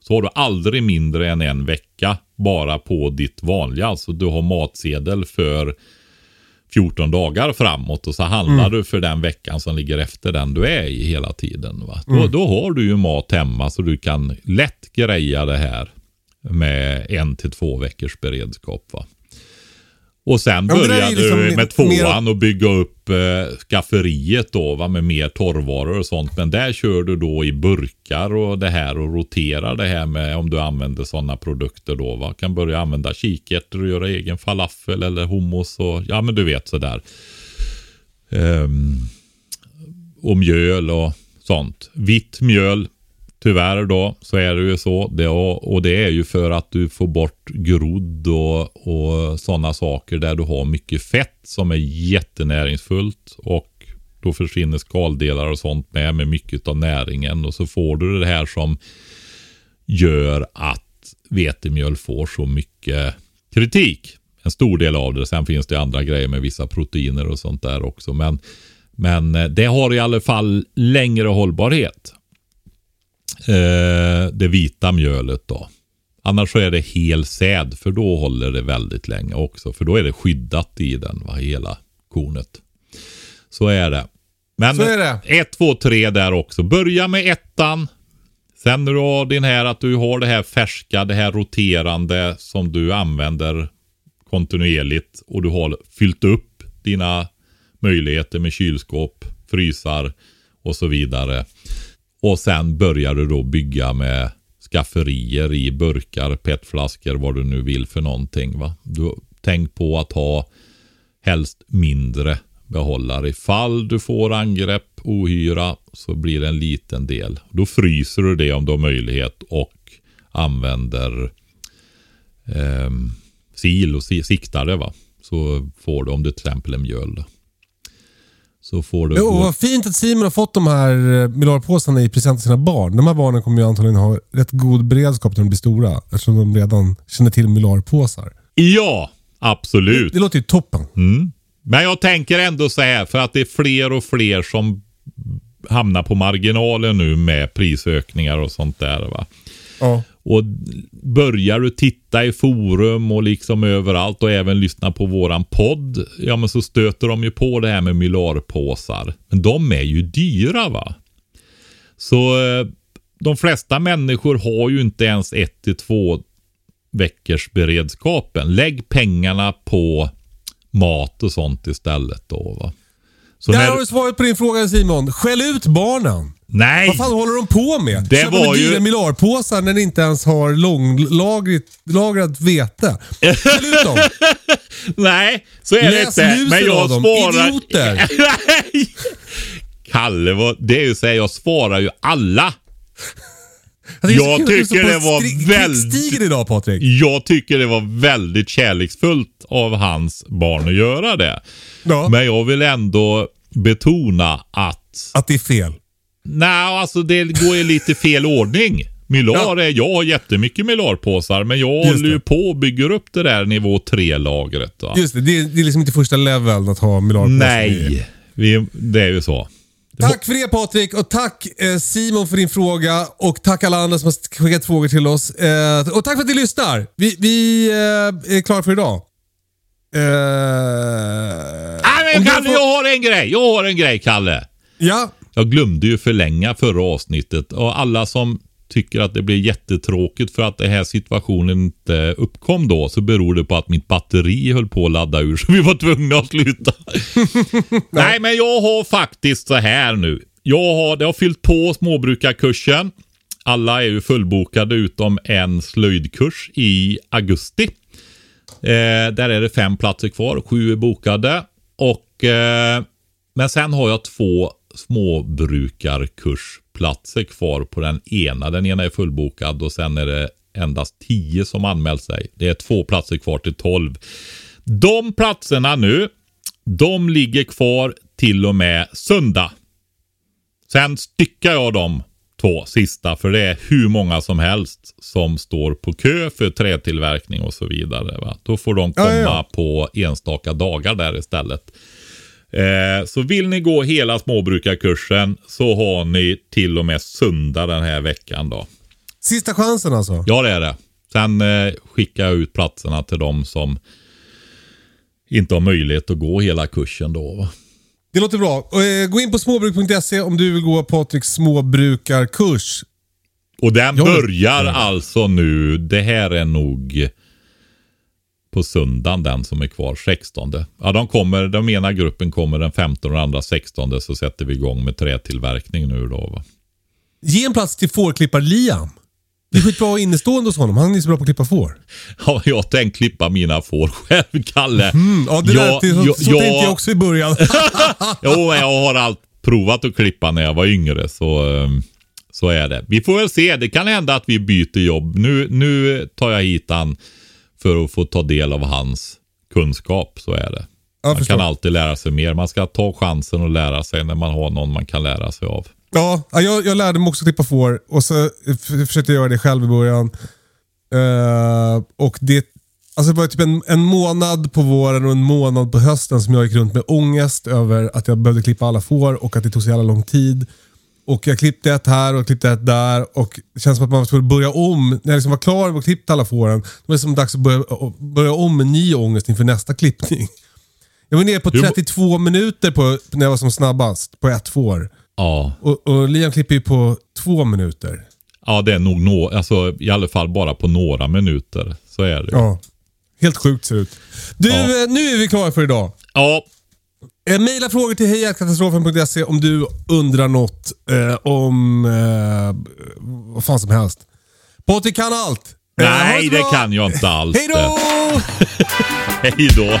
Så har du aldrig mindre än en vecka bara på ditt vanliga, alltså du har matsedel för 14 dagar framåt och så handlar du för den veckan som ligger efter den du är i hela tiden. Va? Då, då har du ju mat hemma så du kan lätt greja det här med en till två veckors beredskap. Va? Och sen Ja, ju liksom du mer- med tvåan och bygga upp eh, skafferiet då va, med mer torrvaror och sånt. Men där kör du då i burkar och det här och roterar det här med om du använder sådana produkter då. Va? Kan börja använda kikärtor och göra egen falafel eller hummus och ja men du vet sådär. Ehm, och mjöl och sånt. Vitt mjöl, tyvärr då, så är det ju så. Det, och, och det är ju för att du får bort grodd och, och sådana saker där du har mycket fett som är jättenäringsfullt. Och då försvinner skaldelar och sånt med, med mycket av näringen. Och så får du det här som gör att vetemjöl får så mycket kritik. En stor del av det. Sen finns det andra grejer med vissa proteiner och sånt där också. Men, men eh, det har i alla fall längre hållbarhet. Eh, det vita mjölet då. Annars så är det hel säd för då håller det väldigt länge också. För då är det skyddat i den, va, hela kornet. Så är det. Men Så är det. 1, 2, 3 där också. Börja med ettan. Sen när du har din här att du har det här färska, det här roterande som du använder kontinuerligt och du har fyllt upp dina möjligheter med kylskåp, frysar och så vidare. Och sen börjar du då bygga med skafferier i burkar, petflaskor, vad du nu vill för någonting. Va? Du, tänk på att ha helst mindre behållare. Ifall du får angrepp, ohyra, så blir det en liten del. Då fryser du det om du har möjlighet och använder eh, sil och siktar det. Va? Så får du om det till exempel är mjöl. Då. Så får du... Jo, vad fint att Simon har fått de här eh, miljardpåsarna i present till sina barn. De här barnen kommer ju antagligen ha rätt god beredskap när de blir stora. Eftersom de redan känner till miljardpåsar. Ja, absolut. Det, det låter ju toppen. Mm. Men jag tänker ändå så här, för att det är fler och fler som hamnar på marginalen nu med prisökningar och sånt där. Va? Ja. Och börjar du titta i forum och liksom överallt och även lyssna på våran podd. Ja men så stöter de ju på det här med mylarpåsar. Men de är ju dyra va. Så eh, de flesta människor har ju inte ens ett till två veckors beredskapen. Lägg pengarna på mat och sånt istället då va. Så Där när- har du svaret på din fråga Simon. Skäll ut barnen. Nej! Vad fan håller de på med? Det Köper var med ju- dyra miljardpåsar när ni inte ens har långlagrat lagrat vete. Skäll ut dem. Nej, så är det Läs inte. lusen Men jag svarar... Idioter. [LAUGHS] Nej! Kalle, vad, det är ju så här, jag svarar ju alla. Alltså, det Jag du tycker det var väldigt- idag Patrik. Jag tycker det var väldigt kärleksfullt av hans barn att göra det. Ja. Men jag vill ändå betona att... Att det är fel. Nej, alltså det går i lite fel ordning. Mylar är, jag har jättemycket mylarpåsar men jag håller ju på och bygger upp det där nivå 3-lagret. va. Just det, det är, det är liksom inte första leveln att ha miljardpåsar. Nej, vi, det är ju så. Tack för det Patrik och tack eh, Simon för din fråga och tack alla andra som har skickat frågor till oss. Eh, och tack för att ni lyssnar. Vi, vi eh, är klara för idag. Nej, men Kalle, får- jag har en grej. Jag har en grej, Kalle. Ja, Jag glömde ju förlänga förra avsnittet och alla som tycker att det blir jättetråkigt för att den här situationen inte uppkom då så beror det på att mitt batteri höll på att ladda ur så vi var tvungna att sluta. [LAUGHS] Nej, men jag har faktiskt så här nu. Jag har, det har fyllt på småbrukarkursen. Alla är ju fullbokade utom en slöjdkurs i augusti. Eh, där är det fem platser kvar, sju är bokade. Och, eh, men sen har jag två småbrukarkursplatser kvar på den ena. Den ena är fullbokad och sen är det endast tio som anmält sig. Det är två platser kvar till tolv. De platserna nu, de ligger kvar till och med söndag. Sen styckar jag de två sista för det är hur många som helst som står på kö för trätillverkning och så vidare. Va? Då får de Ja, komma ja, ja. på enstaka dagar där istället. Eh, så vill ni gå hela småbrukarkursen så har ni till och med söndag den här veckan då. sista chansen alltså. Ja det är det. Sen eh, skickar jag ut platserna till de som inte har möjlighet att gå hela kursen då. Va? Det låter bra. Eh, Gå in på småbruk.se om du vill gå Patriks småbrukarkurs. Och den börjar alltså nu, det här är nog på söndagen den som är kvar, 16. Ja, de kommer, den ena gruppen kommer den 15 och den andra 16 så sätter vi igång med trätillverkning nu då. Va? Ge en plats till fårklippar-Liam. Det är skitbra innestående hos honom. Han är så bra på att klippa får. [LAUGHS] Ja, jag tänkte klippa mina får själv, Kalle. Mm, ja, det Ja, lät, så, ja, så ja. tänkte jag också i början. [LAUGHS] Jo, jag har allt provat att klippa när jag var yngre. Så, ehm, så är det. Vi får väl se. Det kan hända att vi byter jobb. Nu, nu tar jag hit han för att få ta del av hans kunskap. Så är det. Jag Man förstår. kan alltid lära sig mer. Man ska ta chansen och lära sig när man har någon man kan lära sig av. Ja, ja, jag, jag lärde mig också klippa får och så försökte jag göra det själv i början. Eh, och det, alltså det var typ en, en månad på våren och en månad på hösten som jag gick runt med ångest över att jag behövde klippa alla får och att det tog så jävla lång tid. Och jag klippte ett här och klippte ett där och det känns som att man skulle börja om. När jag liksom var klar med att klippa alla fåren, då var det som dags att börja, börja om med ny ångest inför nästa klippning. Jag var nere på Hur må- 32 minuter på, när jag var som snabbast på ett får. Ja, Och, och Liam klipper ju på två minuter. ja det är nog nå, alltså, i alla fall bara på några minuter. Så är det. Ja. Helt sjukt ser det ut. Du, Ja. eh, nu är vi klara för idag. ja Eh, Maila frågor till hejakatastrofen.se om du undrar något eh, om eh, vad fan som helst. Patrik kan allt. Eh, ha nej, det bra. kan jag inte alls. Hej då! [LAUGHS] Hej då!